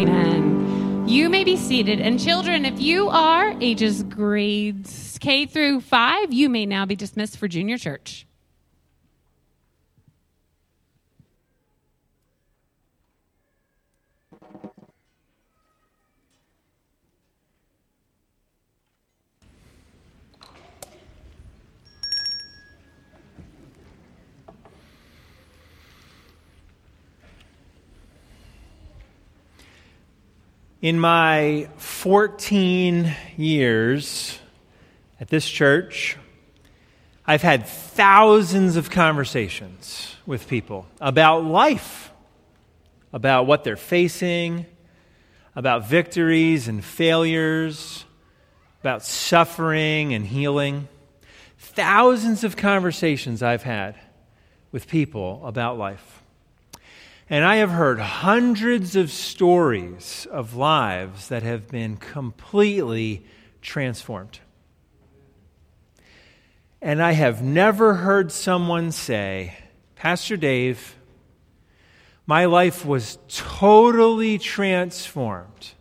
Amen. You may be seated. And children, if you are ages grades K through 5, you may now be dismissed for junior church. In my 14 years at this church, I've had thousands of conversations with people about life, about what they're facing, about victories and failures, about suffering and healing. Thousands of conversations I've had with people about life. And I have heard hundreds of stories of lives that have been completely transformed. And I have never heard someone say, Pastor Dave, my life was totally transformed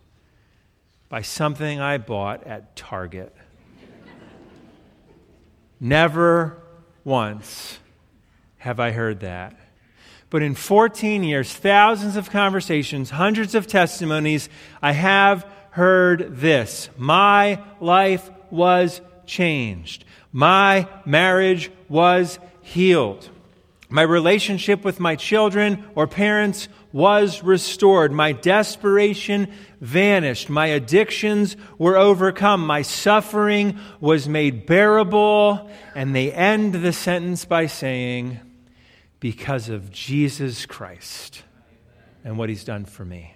by something I bought at Target. Never once have I heard that. But in 14 years, thousands of conversations, hundreds of testimonies, I have heard this. My life was changed. My marriage was healed. My relationship with my children or parents was restored. My desperation vanished. My addictions were overcome. My suffering was made bearable. And they end the sentence by saying, because of Jesus Christ and what he's done for me.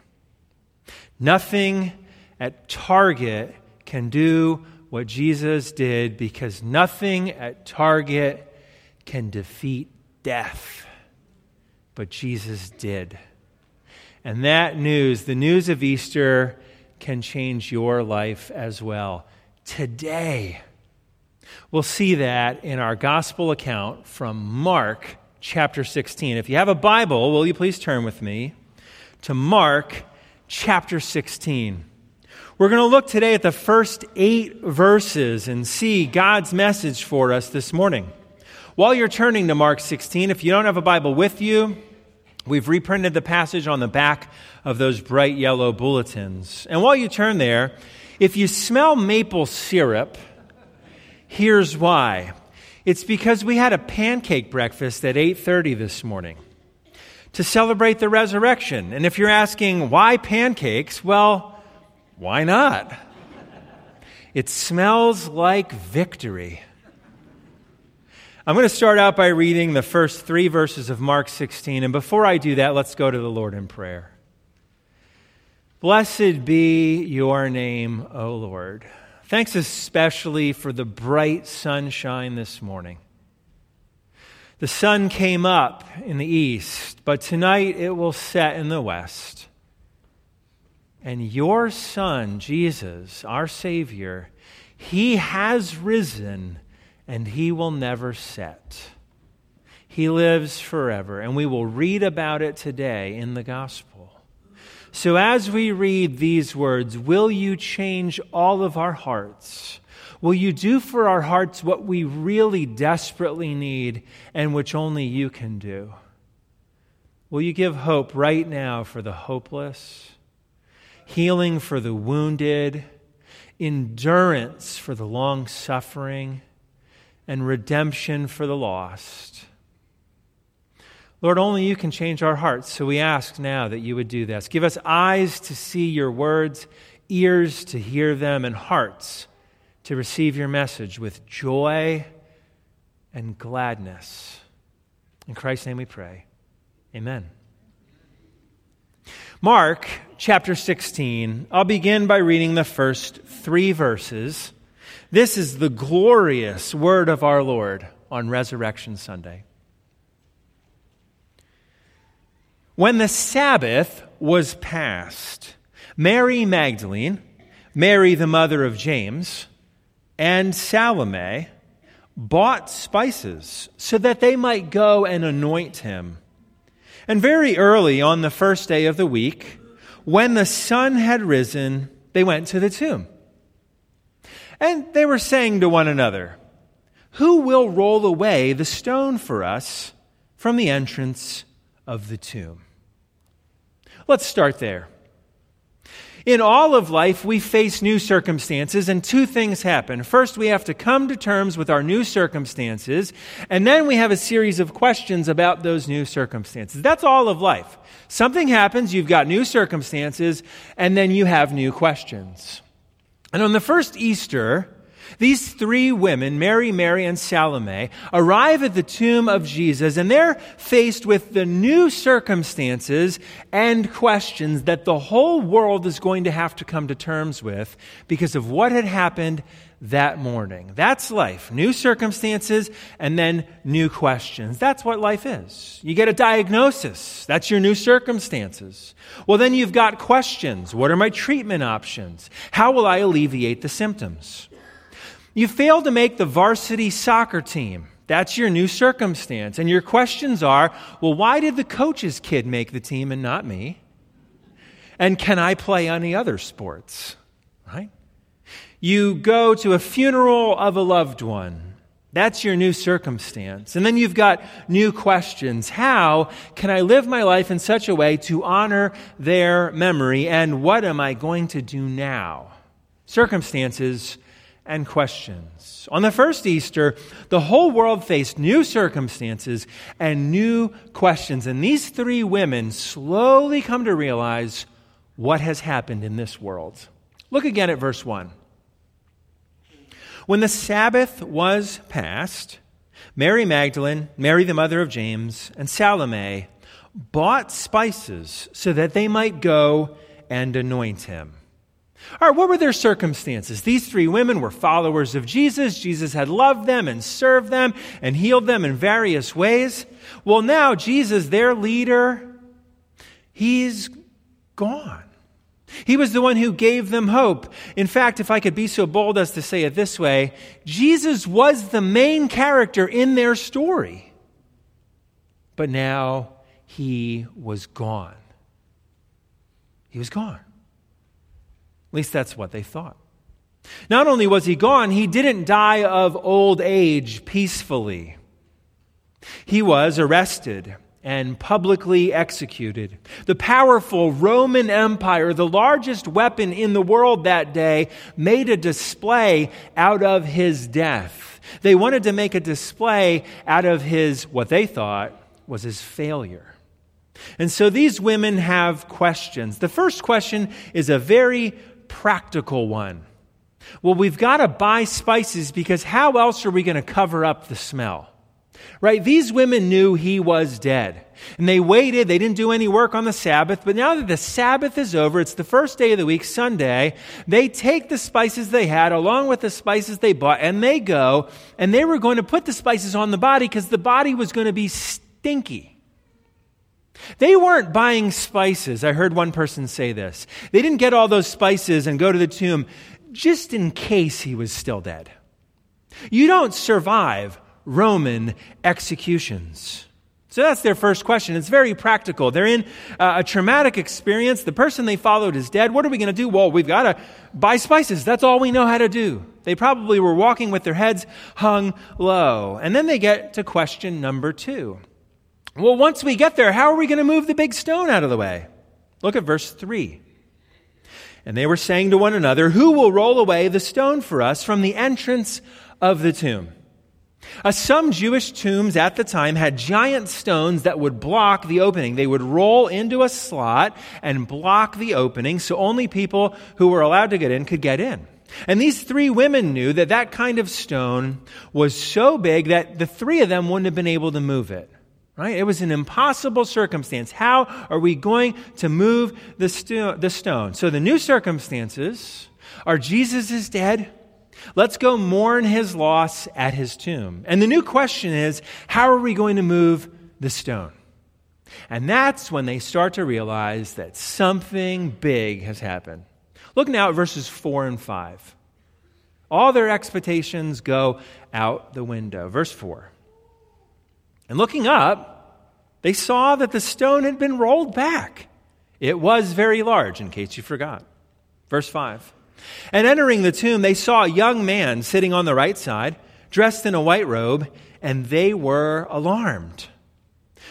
Nothing at Target can do what Jesus did because nothing at Target can defeat death. But Jesus did. And that news, the news of Easter, can change your life as well. Today, we'll see that in our gospel account from Mark chapter 16. If you have a Bible, will you please turn with me to Mark chapter 16? We're going to look today at the first eight verses and see God's message for us this morning. While you're turning to Mark 16, if you don't have a Bible with you, we've reprinted the passage on the back of those bright yellow bulletins. And while you turn there, if you smell maple syrup, here's why. It's because we had a pancake breakfast at 8:30 this morning to celebrate the resurrection. And if you're asking why pancakes, well, why not? It smells like victory. I'm going to start out by reading the first three verses of Mark 16. And before I do that, let's go to the Lord in prayer. Blessed be your name, O Lord. Thanks especially for the bright sunshine this morning. The sun came up in the east, but tonight it will set in the west. And your Son, Jesus, our Savior, He has risen and He will never set. He lives forever, and we will read about it today in the gospel. So, as we read these words, will you change all of our hearts? Will you do for our hearts what we really desperately need and which only you can do? Will you give hope right now for the hopeless, healing for the wounded, endurance for the long suffering, and redemption for the lost? Lord, only you can change our hearts. So we ask now that you would do this. Give us eyes to see your words, ears to hear them, and hearts to receive your message with joy and gladness. In Christ's name we pray. Amen. Mark chapter 16. I'll begin by reading the first three verses. This is the glorious word of our Lord on Resurrection Sunday. When the Sabbath was past, Mary Magdalene, Mary the mother of James, and Salome bought spices so that they might go and anoint him. And very early on the first day of the week, when the sun had risen, they went to the tomb. And they were saying to one another, Who will roll away the stone for us from the entrance of the tomb? Let's start there. In all of life, we face new circumstances, and two things happen. First, we have to come to terms with our new circumstances, and then we have a series of questions about those new circumstances. That's all of life. Something happens, you've got new circumstances, and then you have new questions. And on the first Easter, these three women, Mary, Mary, and Salome, arrive at the tomb of Jesus and they're faced with the new circumstances and questions that the whole world is going to have to come to terms with because of what had happened that morning. That's life. New circumstances and then new questions. That's what life is. You get a diagnosis. That's your new circumstances. Well, then you've got questions. What are my treatment options? How will I alleviate the symptoms? You failed to make the varsity soccer team. That's your new circumstance. And your questions are well, why did the coach's kid make the team and not me? And can I play any other sports? Right? You go to a funeral of a loved one. That's your new circumstance. And then you've got new questions. How can I live my life in such a way to honor their memory? And what am I going to do now? Circumstances and questions. On the first Easter, the whole world faced new circumstances and new questions. And these three women slowly come to realize what has happened in this world. Look again at verse 1. When the Sabbath was past, Mary Magdalene, Mary the mother of James, and Salome bought spices so that they might go and anoint him. All right, what were their circumstances? These three women were followers of Jesus. Jesus had loved them and served them and healed them in various ways. Well, now Jesus, their leader, he's gone. He was the one who gave them hope. In fact, if I could be so bold as to say it this way, Jesus was the main character in their story. But now he was gone. He was gone. At least that's what they thought. Not only was he gone, he didn't die of old age peacefully. He was arrested and publicly executed. The powerful Roman Empire, the largest weapon in the world that day, made a display out of his death. They wanted to make a display out of his, what they thought was his failure. And so these women have questions. The first question is a very practical one. Well, we've got to buy spices because how else are we going to cover up the smell? Right? These women knew he was dead. And they waited. They didn't do any work on the Sabbath. But now that the Sabbath is over, it's the first day of the week, Sunday, they take the spices they had along with the spices they bought and they go and they were going to put the spices on the body because the body was going to be stinky. They weren't buying spices. I heard one person say this. They didn't get all those spices and go to the tomb just in case he was still dead. You don't survive Roman executions. So that's their first question. It's very practical. They're in uh, a traumatic experience. The person they followed is dead. What are we going to do? Well, we've got to buy spices. That's all we know how to do. They probably were walking with their heads hung low. And then they get to question number two. Well, once we get there, how are we going to move the big stone out of the way? Look at verse 3. And they were saying to one another, Who will roll away the stone for us from the entrance of the tomb? Uh, some Jewish tombs at the time had giant stones that would block the opening. They would roll into a slot and block the opening so only people who were allowed to get in could get in. And these three women knew that that kind of stone was so big that the three of them wouldn't have been able to move it. Right? It was an impossible circumstance. How are we going to move the, sto- the stone? So the new circumstances are Jesus is dead. Let's go mourn his loss at his tomb. And the new question is how are we going to move the stone? And that's when they start to realize that something big has happened. Look now at verses 4 and 5. All their expectations go out the window. Verse 4. And looking up, they saw that the stone had been rolled back. It was very large, in case you forgot. Verse 5. And entering the tomb, they saw a young man sitting on the right side, dressed in a white robe, and they were alarmed.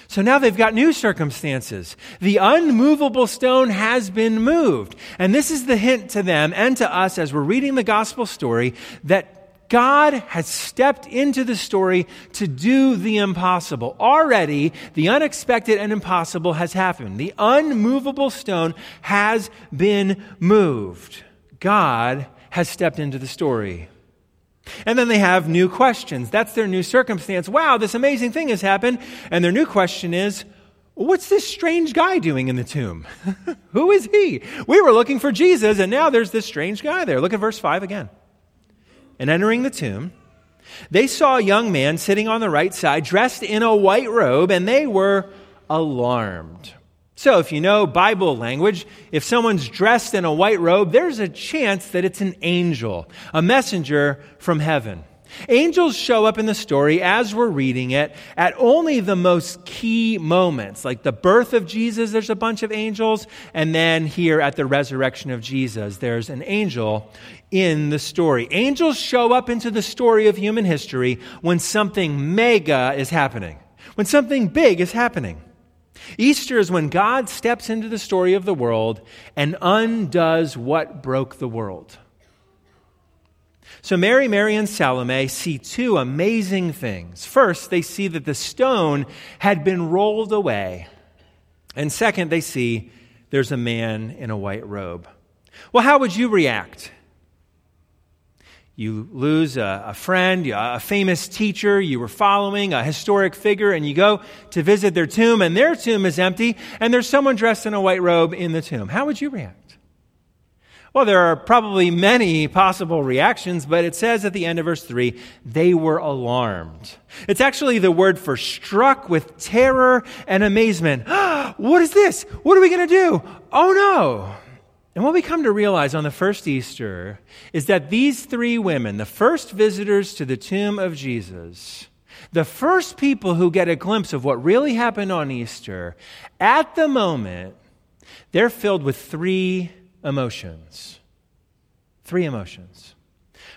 So now they've got new circumstances. The unmovable stone has been moved. And this is the hint to them and to us as we're reading the gospel story that God has stepped into the story to do the impossible. Already, the unexpected and impossible has happened. The unmovable stone has been moved. God has stepped into the story. And then they have new questions. That's their new circumstance. Wow, this amazing thing has happened. And their new question is, what's this strange guy doing in the tomb? Who is he? We were looking for Jesus, and now there's this strange guy there. Look at verse 5 again. And entering the tomb, they saw a young man sitting on the right side, dressed in a white robe, and they were alarmed. So, if you know Bible language, if someone's dressed in a white robe, there's a chance that it's an angel, a messenger from heaven. Angels show up in the story as we're reading it at only the most key moments, like the birth of Jesus, there's a bunch of angels, and then here at the resurrection of Jesus, there's an angel in the story. Angels show up into the story of human history when something mega is happening, when something big is happening. Easter is when God steps into the story of the world and undoes what broke the world. So, Mary, Mary, and Salome see two amazing things. First, they see that the stone had been rolled away. And second, they see there's a man in a white robe. Well, how would you react you lose a, a, friend, a famous teacher you were following, a historic figure, and you go to visit their tomb, and their tomb is empty, and there's someone dressed in a white robe in the tomb. How would you react? Well, there are probably many possible reactions, but it says at the end of verse 3 they were alarmed. It's actually the word for struck with terror and amazement. what is this? What are we going to do? Oh no! And what we come to realize on the first Easter is that these three women, the first visitors to the tomb of Jesus, the first people who get a glimpse of what really happened on Easter, at the moment, they're filled with three emotions. Three emotions.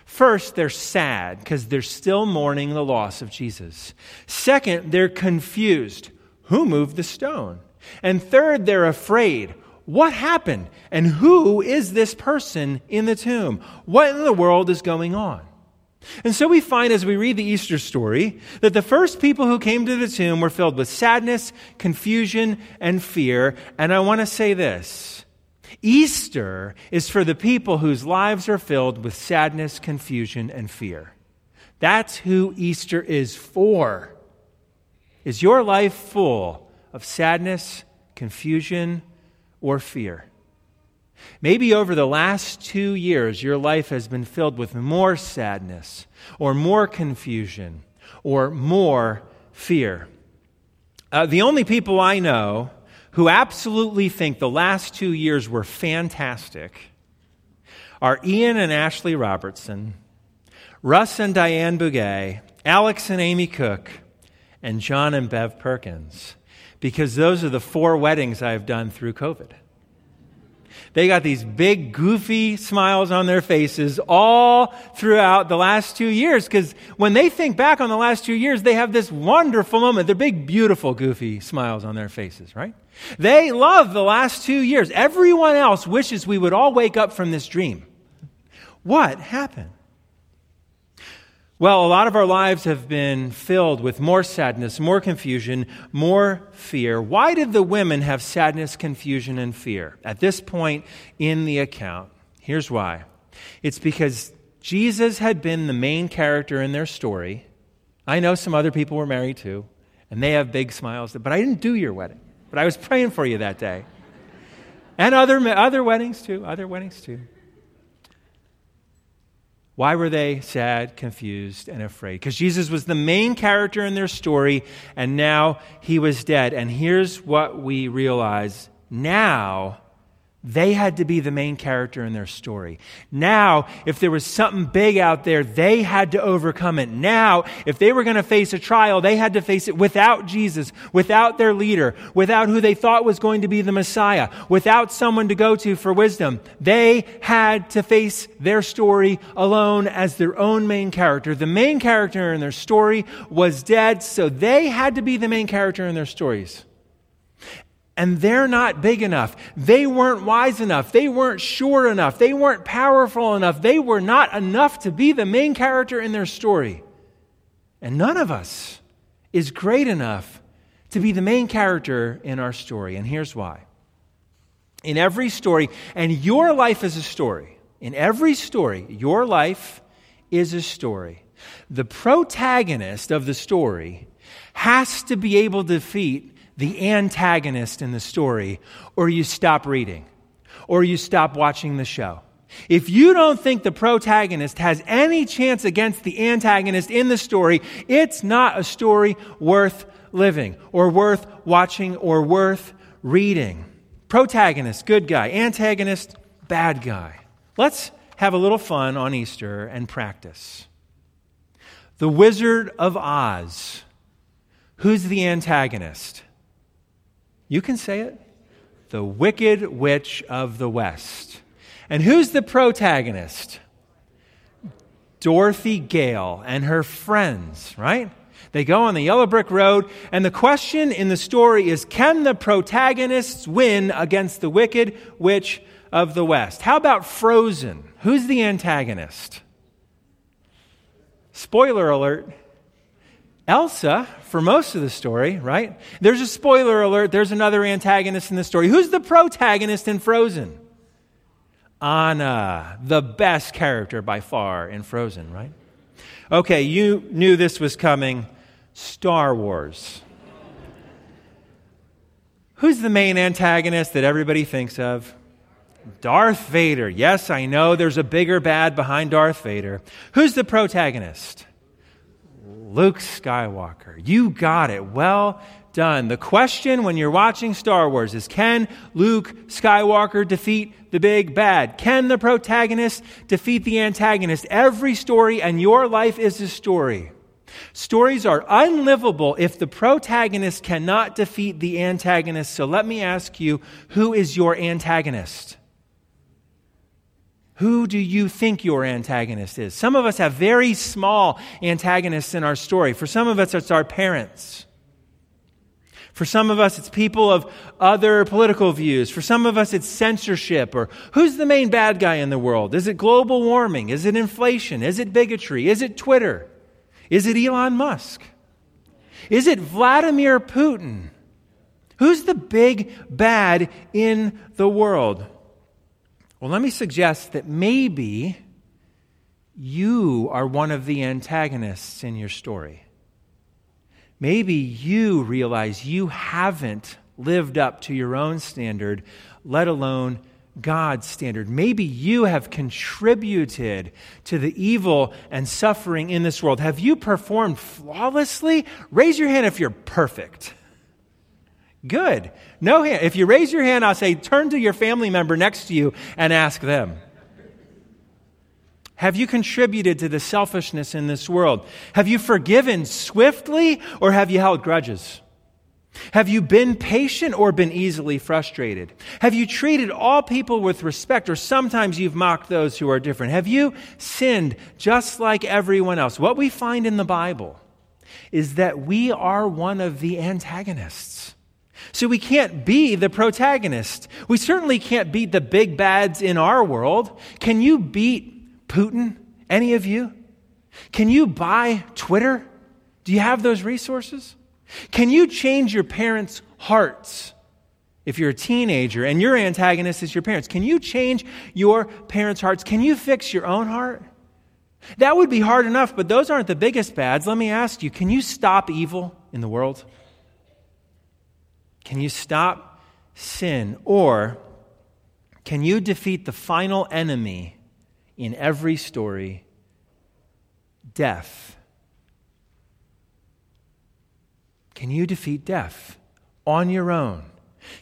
First, they're sad because they're still mourning the loss of Jesus. Second, they're confused. Who moved the stone? And third, they're afraid. What happened? And who is this person in the tomb? What in the world is going on? And so we find as we read the Easter story that the first people who came to the tomb were filled with sadness, confusion, and fear. And I want to say this Easter is for the people whose lives are filled with sadness, confusion, and fear. That's who Easter is for. Is your life full of sadness, confusion, or fear. Maybe over the last two years, your life has been filled with more sadness, or more confusion, or more fear. Uh, the only people I know who absolutely think the last two years were fantastic are Ian and Ashley Robertson, Russ and Diane Bugay, Alex and Amy Cook, and John and Bev Perkins because those are the four weddings I've done through COVID. They got these big, goofy smiles on their faces all throughout the last two years because when they think back on the last two years, they have this wonderful moment. They're big, beautiful, goofy smiles on their faces, right? They love the last two years. Everyone else wishes we would all wake up from this dream. What happened? Well, a lot of our lives have been filled with more sadness, more confusion, more fear. Why did the women have sadness, confusion, and fear at this point in the account? Here's why it's because Jesus had been the main character in their story. I know some other people were married too, and they have big smiles, but I didn't do your wedding. But I was praying for you that day. And other, other weddings too, other weddings too. Why were they sad, confused, and afraid? Because Jesus was the main character in their story, and now he was dead. And here's what we realize now They had to be the main character in their story. Now, if there was something big out there, they had to overcome it. Now, if they were going to face a trial, they had to face it without Jesus, without their leader, without who they thought was going to be the Messiah, without someone to go to for wisdom. They had to face their story alone as their own main character. The main character in their story was dead, so they had to be the main character in their stories. And they're not big enough. They weren't wise enough. They weren't sure enough. They weren't powerful enough. They were not enough to be the main character in their story. And none of us is great enough to be the main character in our story. And here's why. In every story, and your life is a story, in every story, your life is a story. The protagonist of the story has to be able to defeat the antagonist in the story, or you stop reading, or you stop watching the show. If you don't think the protagonist has any chance against the antagonist in the story, it's not a story worth living, or worth watching, or worth reading. Protagonist, good guy. Antagonist, bad guy. Let's have a little fun on Easter and practice. The Wizard of Oz. Who's the antagonist? You can say it. The Wicked Witch of the West. And who's the protagonist? Dorothy Gale and her friends, right? They go on the yellow brick road, and the question in the story is can the protagonists win against the Wicked Witch of the West? How about Frozen? Who's the antagonist? Spoiler alert Elsa, for most of the story, right? There's a spoiler alert. There's another antagonist in the story. Who's the protagonist in Frozen? Anna, the best character by far in Frozen, right? Okay, you knew this was coming. Star Wars. Who's the main antagonist that everybody thinks of? Darth Vader. Yes, I know there's a bigger bad behind Darth Vader. Who's the protagonist? Luke Skywalker. You got it. Well done. The question when you're watching Star Wars is can Luke Skywalker defeat the big bad? Can the protagonist defeat the antagonist? Every story and your life is a story. Stories are unlivable if the protagonist cannot defeat the antagonist. So let me ask you who is your antagonist? Who do you think your antagonist is? Some of us have very small antagonists in our story. For some of us, it's our parents. For some of us, it's people of other political views. For some of us, it's censorship. Or who's the main bad guy in the world? Is it global warming? Is it inflation? Is it bigotry? Is it Twitter? Is it Elon Musk? Is it Vladimir Putin? Who's the big bad in the world? Well, let me suggest that maybe you are one of the antagonists in your story. Maybe you realize you haven't lived up to your own standard, let alone God's standard. Maybe you have contributed to the evil and suffering in this world. Have you performed flawlessly? Raise your hand if you're perfect. Good. No hand. If you raise your hand, I'll say, turn to your family member next to you and ask them. Have you contributed to the selfishness in this world? Have you forgiven swiftly or have you held grudges? Have you been patient or been easily frustrated? Have you treated all people with respect or sometimes you've mocked those who are different? Have you sinned just like everyone else? What we find in the Bible is that we are one of the antagonists. So we can't be the protagonist. We certainly can't beat the big bads in our world. Can you beat Putin? Any of you? Can you buy Twitter? Do you have those resources? Can you change your parents' hearts? If you're a teenager and your antagonist is your parents, can you change your parents' hearts? Can you fix your own heart? That would be hard enough, but those aren't the biggest bads. Let me ask you can you stop evil in the world? Can you stop sin? Or can you defeat the final enemy in every story death? Can you defeat death on your own?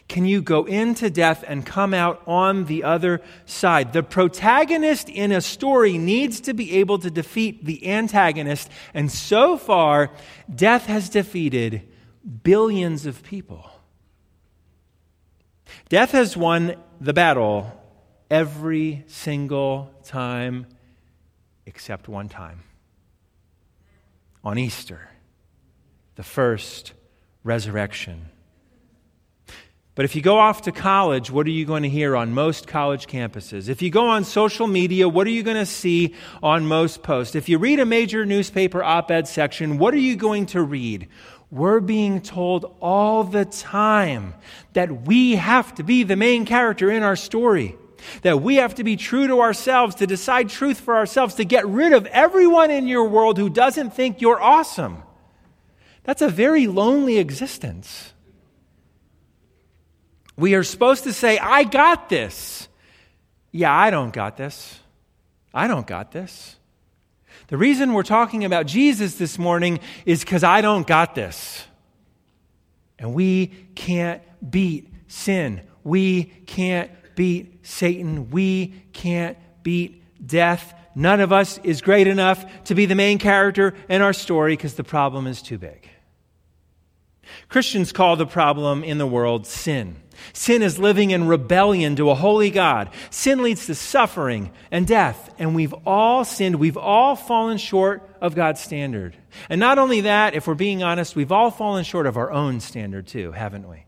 Can you go into death and come out on the other side? The protagonist in a story needs to be able to defeat the antagonist, and so far, death has defeated billions of people. Death has won the battle every single time except one time on Easter, the first resurrection. But if you go off to college, what are you going to hear on most college campuses? If you go on social media, what are you going to see on most posts? If you read a major newspaper op ed section, what are you going to read? We're being told all the time that we have to be the main character in our story. That we have to be true to ourselves, to decide truth for ourselves, to get rid of everyone in your world who doesn't think you're awesome. That's a very lonely existence. We are supposed to say, I got this. Yeah, I don't got this. I don't got this. The reason we're talking about Jesus this morning is because I don't got this. And we can't beat sin. We can't beat Satan. We can't beat death. None of us is great enough to be the main character in our story because the problem is too big. Christians call the problem in the world sin. Sin is living in rebellion to a holy God. Sin leads to suffering and death, and we've all sinned. We've all fallen short of God's standard. And not only that, if we're being honest, we've all fallen short of our own standard too, haven't we?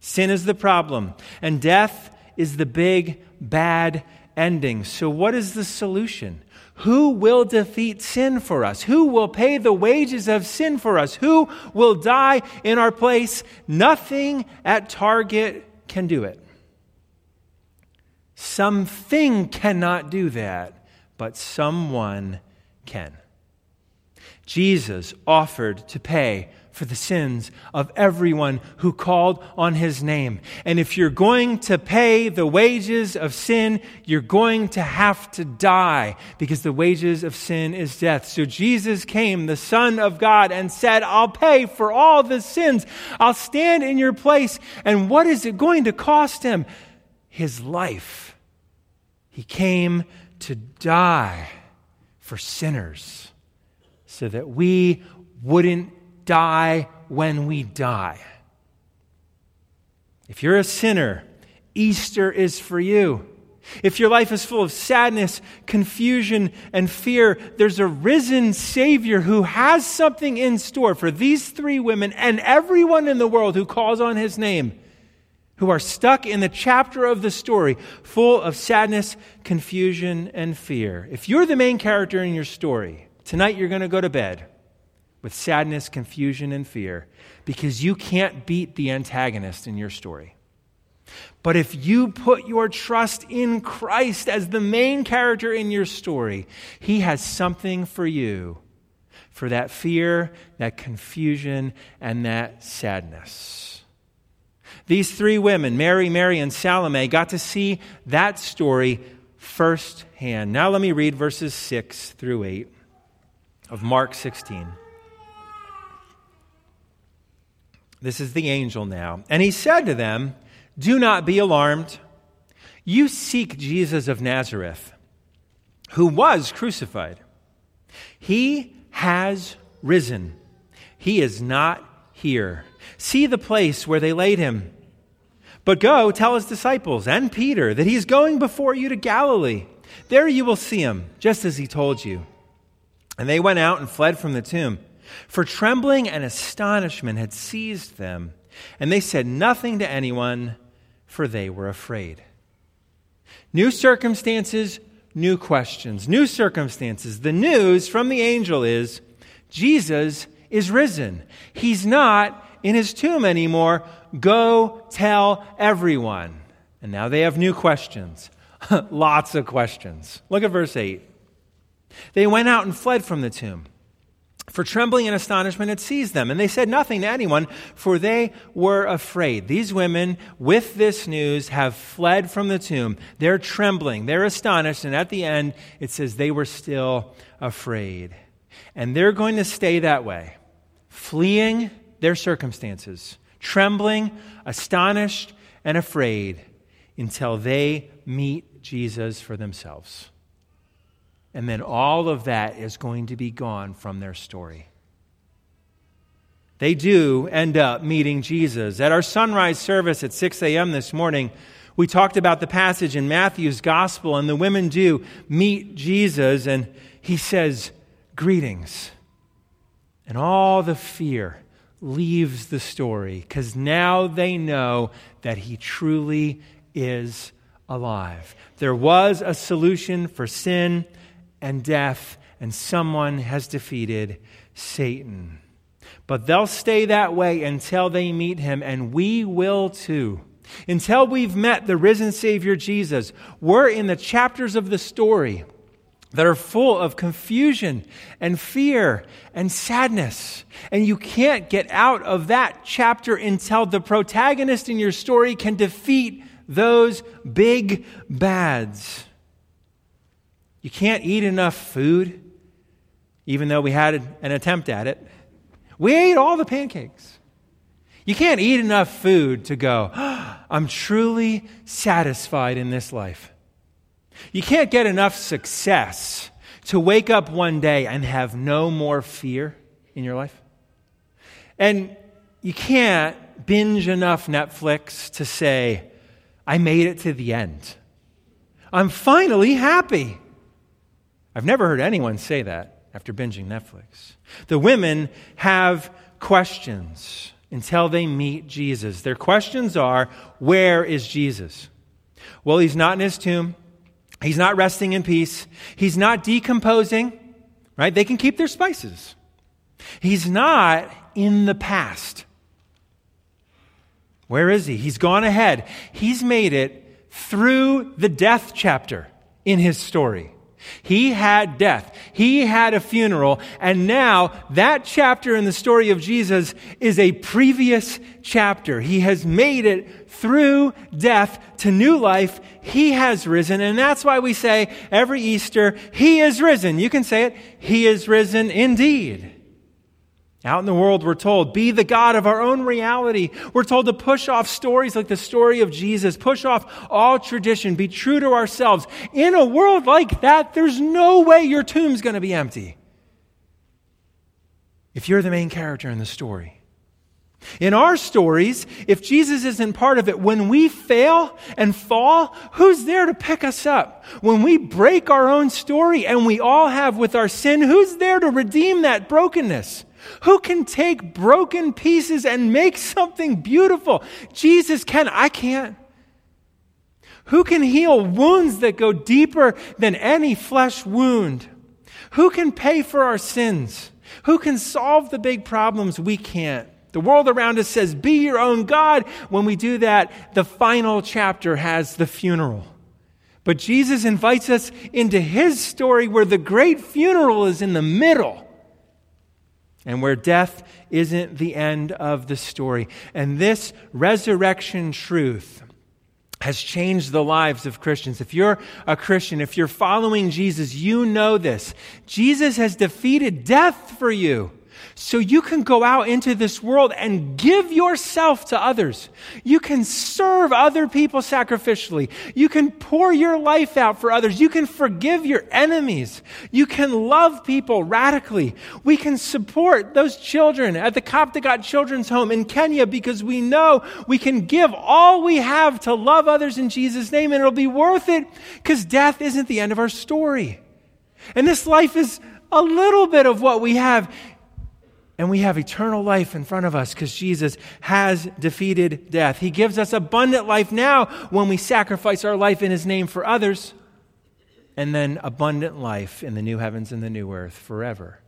Sin is the problem, and death is the big, bad ending. So, what is the solution? Who will defeat sin for us? Who will pay the wages of sin for us? Who will die in our place? Nothing at Target can do it. Something cannot do that, but someone can. Jesus offered to pay for the sins of everyone who called on his name. And if you're going to pay the wages of sin, you're going to have to die because the wages of sin is death. So Jesus came, the Son of God, and said, I'll pay for all the sins. I'll stand in your place. And what is it going to cost him? His life. He came to die for sinners so that we wouldn't die when we die. If you're a sinner, Easter is for you. If your life is full of sadness, confusion, and fear, there's a risen Savior who has something in store for these three women and everyone in the world who calls on His name, who are stuck in the chapter of the story full of sadness, confusion, and fear. If you're the main character in your story, tonight you're going to go to bed with sadness, confusion, and fear because you can't beat the antagonist in your story. But if you put your trust in Christ as the main character in your story, He has something for you for that fear, that confusion, and that sadness. These three women, Mary, Mary, and Salome, got to see that story firsthand. Now let me read verses 6 through 8 of Mark 16. This is the angel now. And he said to them, Do not be alarmed. You seek Jesus of Nazareth, who was crucified. He has risen. He is not here. See the place where they laid him. But go tell his disciples and Peter that he is going before you to Galilee. There you will see him, just as he told you. And they went out and fled from the tomb. For trembling and astonishment had seized them, and they said nothing to anyone, for they were afraid. New circumstances, new questions. New circumstances. The news from the angel is Jesus is risen. He's not in his tomb anymore. Go tell everyone. And now they have new questions. Lots of questions. Look at verse 8. They went out and fled from the tomb. For trembling and astonishment had seized them, and they said nothing to anyone, for they were afraid. These women, with this news, have fled from the tomb. They're trembling, they're astonished, and at the end, it says they were still afraid. And they're going to stay that way, fleeing their circumstances, trembling, astonished, and afraid until they meet Jesus for themselves. And then all of that is going to be gone from their story. They do end up meeting Jesus. At our sunrise service at 6 a.m. this morning, we talked about the passage in Matthew's gospel, and the women do meet Jesus, and he says, Greetings. And all the fear leaves the story because now they know that he truly is alive. There was a solution for sin and death, and someone has defeated Satan. But they'll stay that way until they meet him, and we will too. Until we've met the risen Savior Jesus, we're in the chapters of the story that are full of confusion and fear and sadness. And you can't get out of that chapter until the protagonist in your story can defeat those big bads. You can't eat enough food, even though we had an attempt at it. We ate all the pancakes. You can't eat enough food to go, oh, I'm truly satisfied in this life. You can't get enough success to wake up one day and have no more fear in your life. And you can't binge enough Netflix to say, I made it to the end. I'm finally happy. I've never heard anyone say that after binging Netflix. The women have questions until they meet Jesus. Their questions are Where is Jesus? Well, he's not in his tomb. He's not resting in peace. He's not decomposing, right? They can keep their spices. He's not in the past. Where is he? He's gone ahead. He's made it through the death chapter in his story. He had death. He had a funeral. And now that chapter in the story of Jesus is a previous chapter. He has made it through death to new life. He has risen. And that's why we say every Easter, He is risen. You can say it. He is risen indeed. Out in the world, we're told, be the God of our own reality. We're told to push off stories like the story of Jesus, push off all tradition, be true to ourselves. In a world like that, there's no way your tomb's going to be empty if you're the main character in the story. In our stories, if Jesus isn't part of it, when we fail and fall, who's there to pick us up? When we break our own story, and we all have with our sin, who's there to redeem that brokenness? Who can take broken pieces and make something beautiful? Jesus can. I can't. Who can heal wounds that go deeper than any flesh wound? Who can pay for our sins? Who can solve the big problems we can't? The world around us says, Be your own God. When we do that, the final chapter has the funeral. But Jesus invites us into his story where the great funeral is in the middle and where death isn't the end of the story. And this resurrection truth has changed the lives of Christians. If you're a Christian, if you're following Jesus, you know this. Jesus has defeated death for you. So you can go out into this world and give yourself to others. You can serve other people sacrificially. You can pour your life out for others. You can forgive your enemies. You can love people radically. We can support those children at the Kaptagat Children's Home in Kenya because we know we can give all we have to love others in Jesus' name and it'll be worth it because death isn't the end of our story. And this life is a little bit of what we have and we have eternal life in front of us because Jesus has defeated death. He gives us abundant life now when we sacrifice our life in His name for others, and then abundant life in the new heavens and the new earth forever.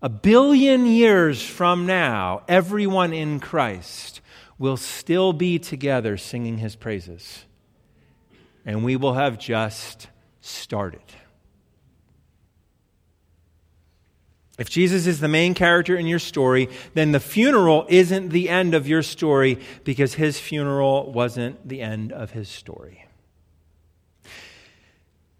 A billion years from now, everyone in Christ will still be together singing His praises, and we will have just started. If Jesus is the main character in your story, then the funeral isn't the end of your story because his funeral wasn't the end of his story.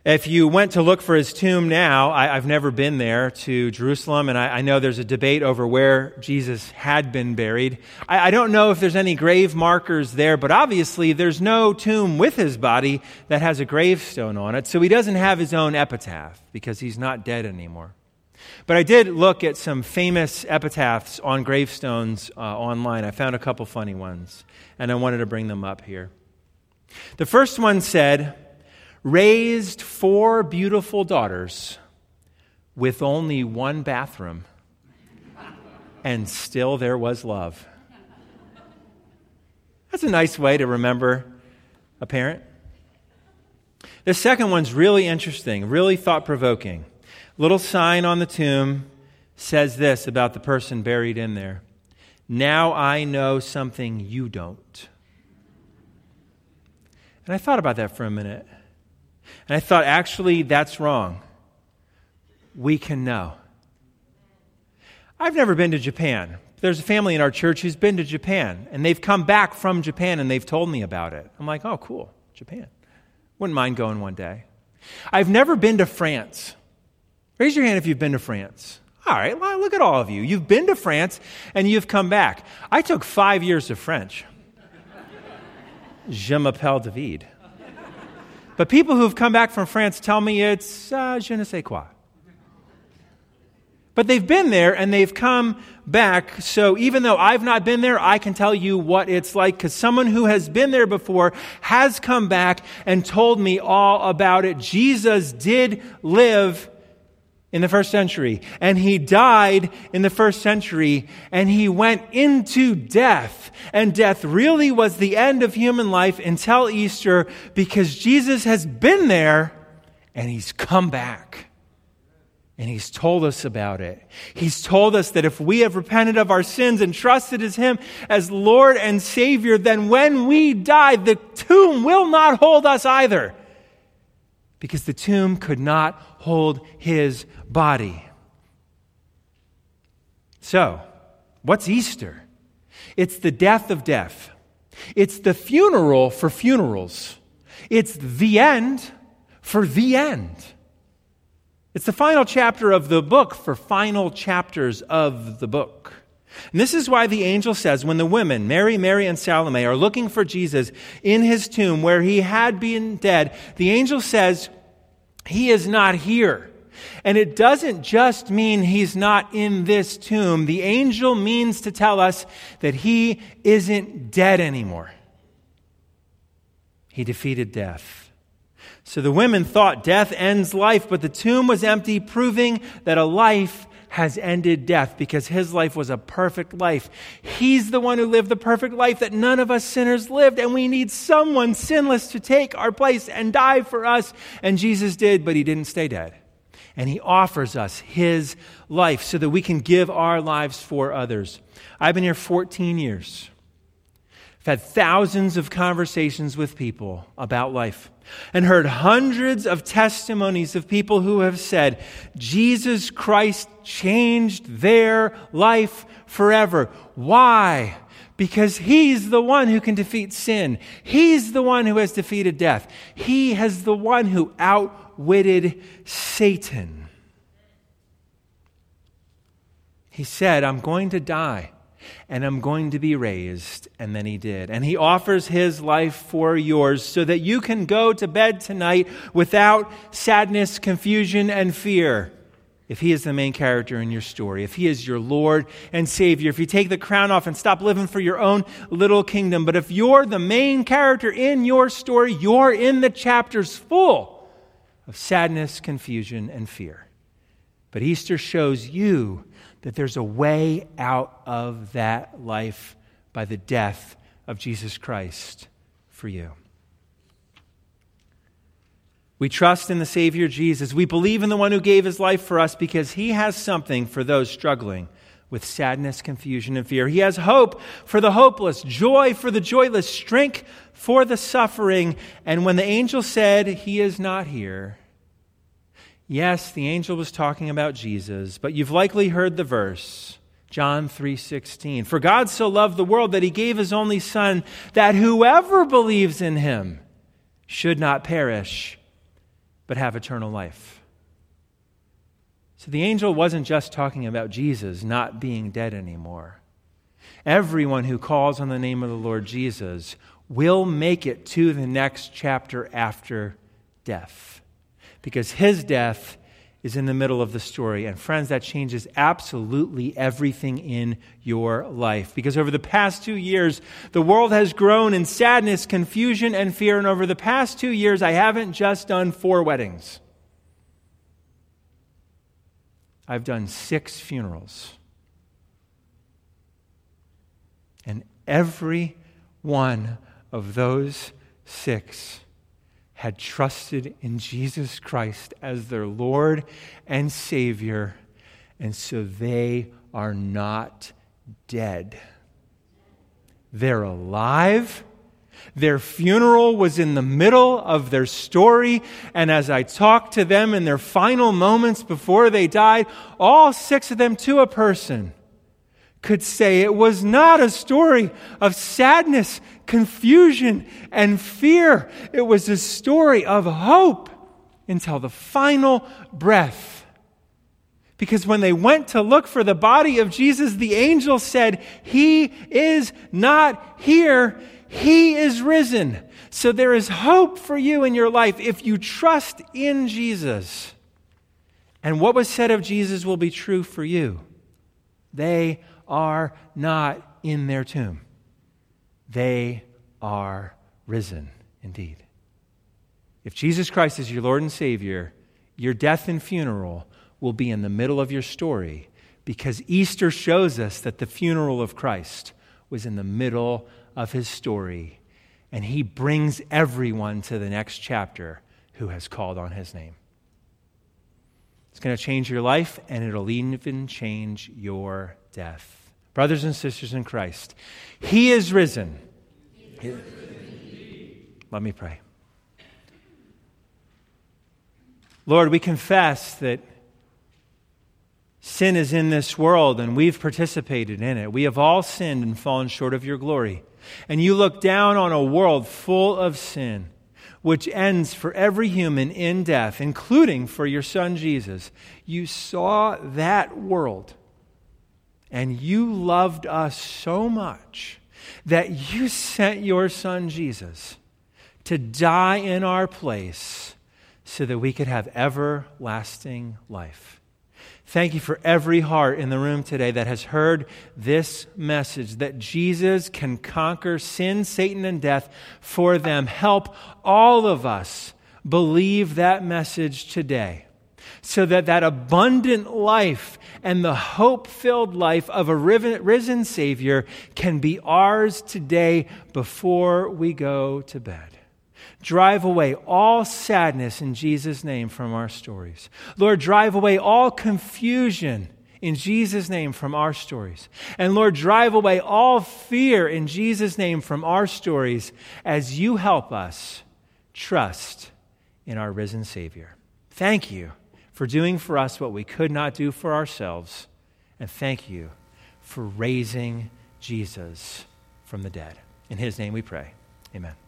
If you went to look for his tomb now, I, have never been there to Jerusalem, and I, I, know there's a debate over where Jesus had been buried. I, I don't know if there's any grave markers there, but obviously there's no tomb with his body that has a gravestone on it, so he doesn't have his own epitaph because he's not dead anymore. But I did look at some famous epitaphs on gravestones uh, online. I found a couple funny ones, and I wanted to bring them up here. The first one said, raised four beautiful daughters with only one bathroom, and still there was love. That's a nice way to remember a parent. The second one's really interesting, really thought provoking. Little sign on the tomb says this about the person buried in there Now I know something you don't. And I thought about that for a minute. And I thought, actually, that's wrong. We can know. I've never been to Japan. There's a family in our church who's been to Japan, and they've come back from Japan and they've told me about it. I'm like, oh, cool, Japan. Wouldn't mind going one day. I've never been to France. Raise your hand if you've been to France. All right, well, look at all of you. You've been to France and you've come back. I took five years of French. Je m'appelle David. But people who've come back from France tell me it's uh, je ne sais quoi. But they've been there and they've come back. So even though I've not been there, I can tell you what it's like because someone who has been there before has come back and told me all about it. Jesus did live in the first century, and he died in the first century, and he went into death. And death really was the end of human life until Easter because Jesus has been there and he's come back. And he's told us about it. He's told us that if we have repented of our sins and trusted as him as Lord and Savior, then when we die, the tomb will not hold us either because the tomb could not hold his body. So, what's Easter? It's the death of death. It's the funeral for funerals. It's the end for the end. It's the final chapter of the book for final chapters of the book. And this is why the angel says when the women, Mary, Mary, and Salome, are looking for Jesus in his tomb where he had been dead, the angel says, He is not here. And it doesn't just mean he's not in this tomb. The angel means to tell us that he isn't dead anymore. He defeated death. So the women thought death ends life, but the tomb was empty, proving that a life has ended death because his life was a perfect life. He's the one who lived the perfect life that none of us sinners lived, and we need someone sinless to take our place and die for us. And Jesus did, but he didn't stay dead. And he offers us his life so that we can give our lives for others. I've been here 14 years. I've had thousands of conversations with people about life and heard hundreds of testimonies of people who have said, Jesus Christ changed their life forever. Why? Because he's the one who can defeat sin. He's the one who has defeated death. He has the one who outwitted Satan. He said, I'm going to die and I'm going to be raised. And then he did. And he offers his life for yours so that you can go to bed tonight without sadness, confusion, and fear. If he is the main character in your story, if he is your Lord and Savior, if you take the crown off and stop living for your own little kingdom, but if you're the main character in your story, you're in the chapters full of sadness, confusion, and fear. But Easter shows you that there's a way out of that life by the death of Jesus Christ for you. We trust in the Savior Jesus. We believe in the one who gave his life for us because he has something for those struggling with sadness, confusion, and fear. He has hope for the hopeless, joy for the joyless, strength for the suffering. And when the angel said, He is not here, Yes, the angel was talking about Jesus, but you've likely heard the verse. John 3:16 For God so loved the world that he gave his only son that whoever believes in him should not perish but have eternal life. So the angel wasn't just talking about Jesus not being dead anymore. Everyone who calls on the name of the Lord Jesus will make it to the next chapter after death. Because his death is in the middle of the story. And friends, that changes absolutely everything in your life. Because over the past two years, the world has grown in sadness, confusion, and fear. And over the past two years, I haven't just done four weddings, I've done six funerals. And every one of those six had trusted in Jesus Christ as their Lord and Savior, and so they are not dead. They're alive. Their funeral was in the middle of their story, and as I talked to them in their final moments before they died, all six of them to a person could say it was not a story of sadness, confusion, and fear. It was a story of hope until the final breath. Because when they went to look for the body of Jesus, the angel said, He is not here, He is risen. So there is hope for you in your life if you trust in Jesus. And what was said of Jesus will be true for you. They are not in their tomb, they are risen indeed. If Jesus Christ is your Lord and Savior, your death and funeral will be in the middle of your story because Easter shows us that the funeral of Christ was in the middle of his story, and he brings everyone to the next chapter who has called on his name. It's going to change your life, and it'll even change your death. Brothers and sisters in Christ, He is risen. He is risen Let me pray. Lord, we confess that sin is in this world and we've participated in it. We have all sinned and fallen short of your glory. And you look down on a world full of sin, which ends for every human in death, including for your son Jesus. You saw that world and you loved us so much that you sent your son Jesus to die in our place so that we could have everlasting life. Thank you for every heart in the room today that has heard this message that Jesus can conquer sin, Satan, and death for them. Help all of us believe that message today so that that abundant life and the hope filled life of a risen Savior can be ours today before we go to bed. Drive away all sadness in Jesus' name from our stories. Lord, drive away all confusion in Jesus' name from our stories. And Lord, drive away all fear in Jesus' name from our stories as you help us trust in our risen Savior. Thank you for doing for us what we could not do for ourselves. And thank you for raising Jesus from the dead. In his name we pray. Amen.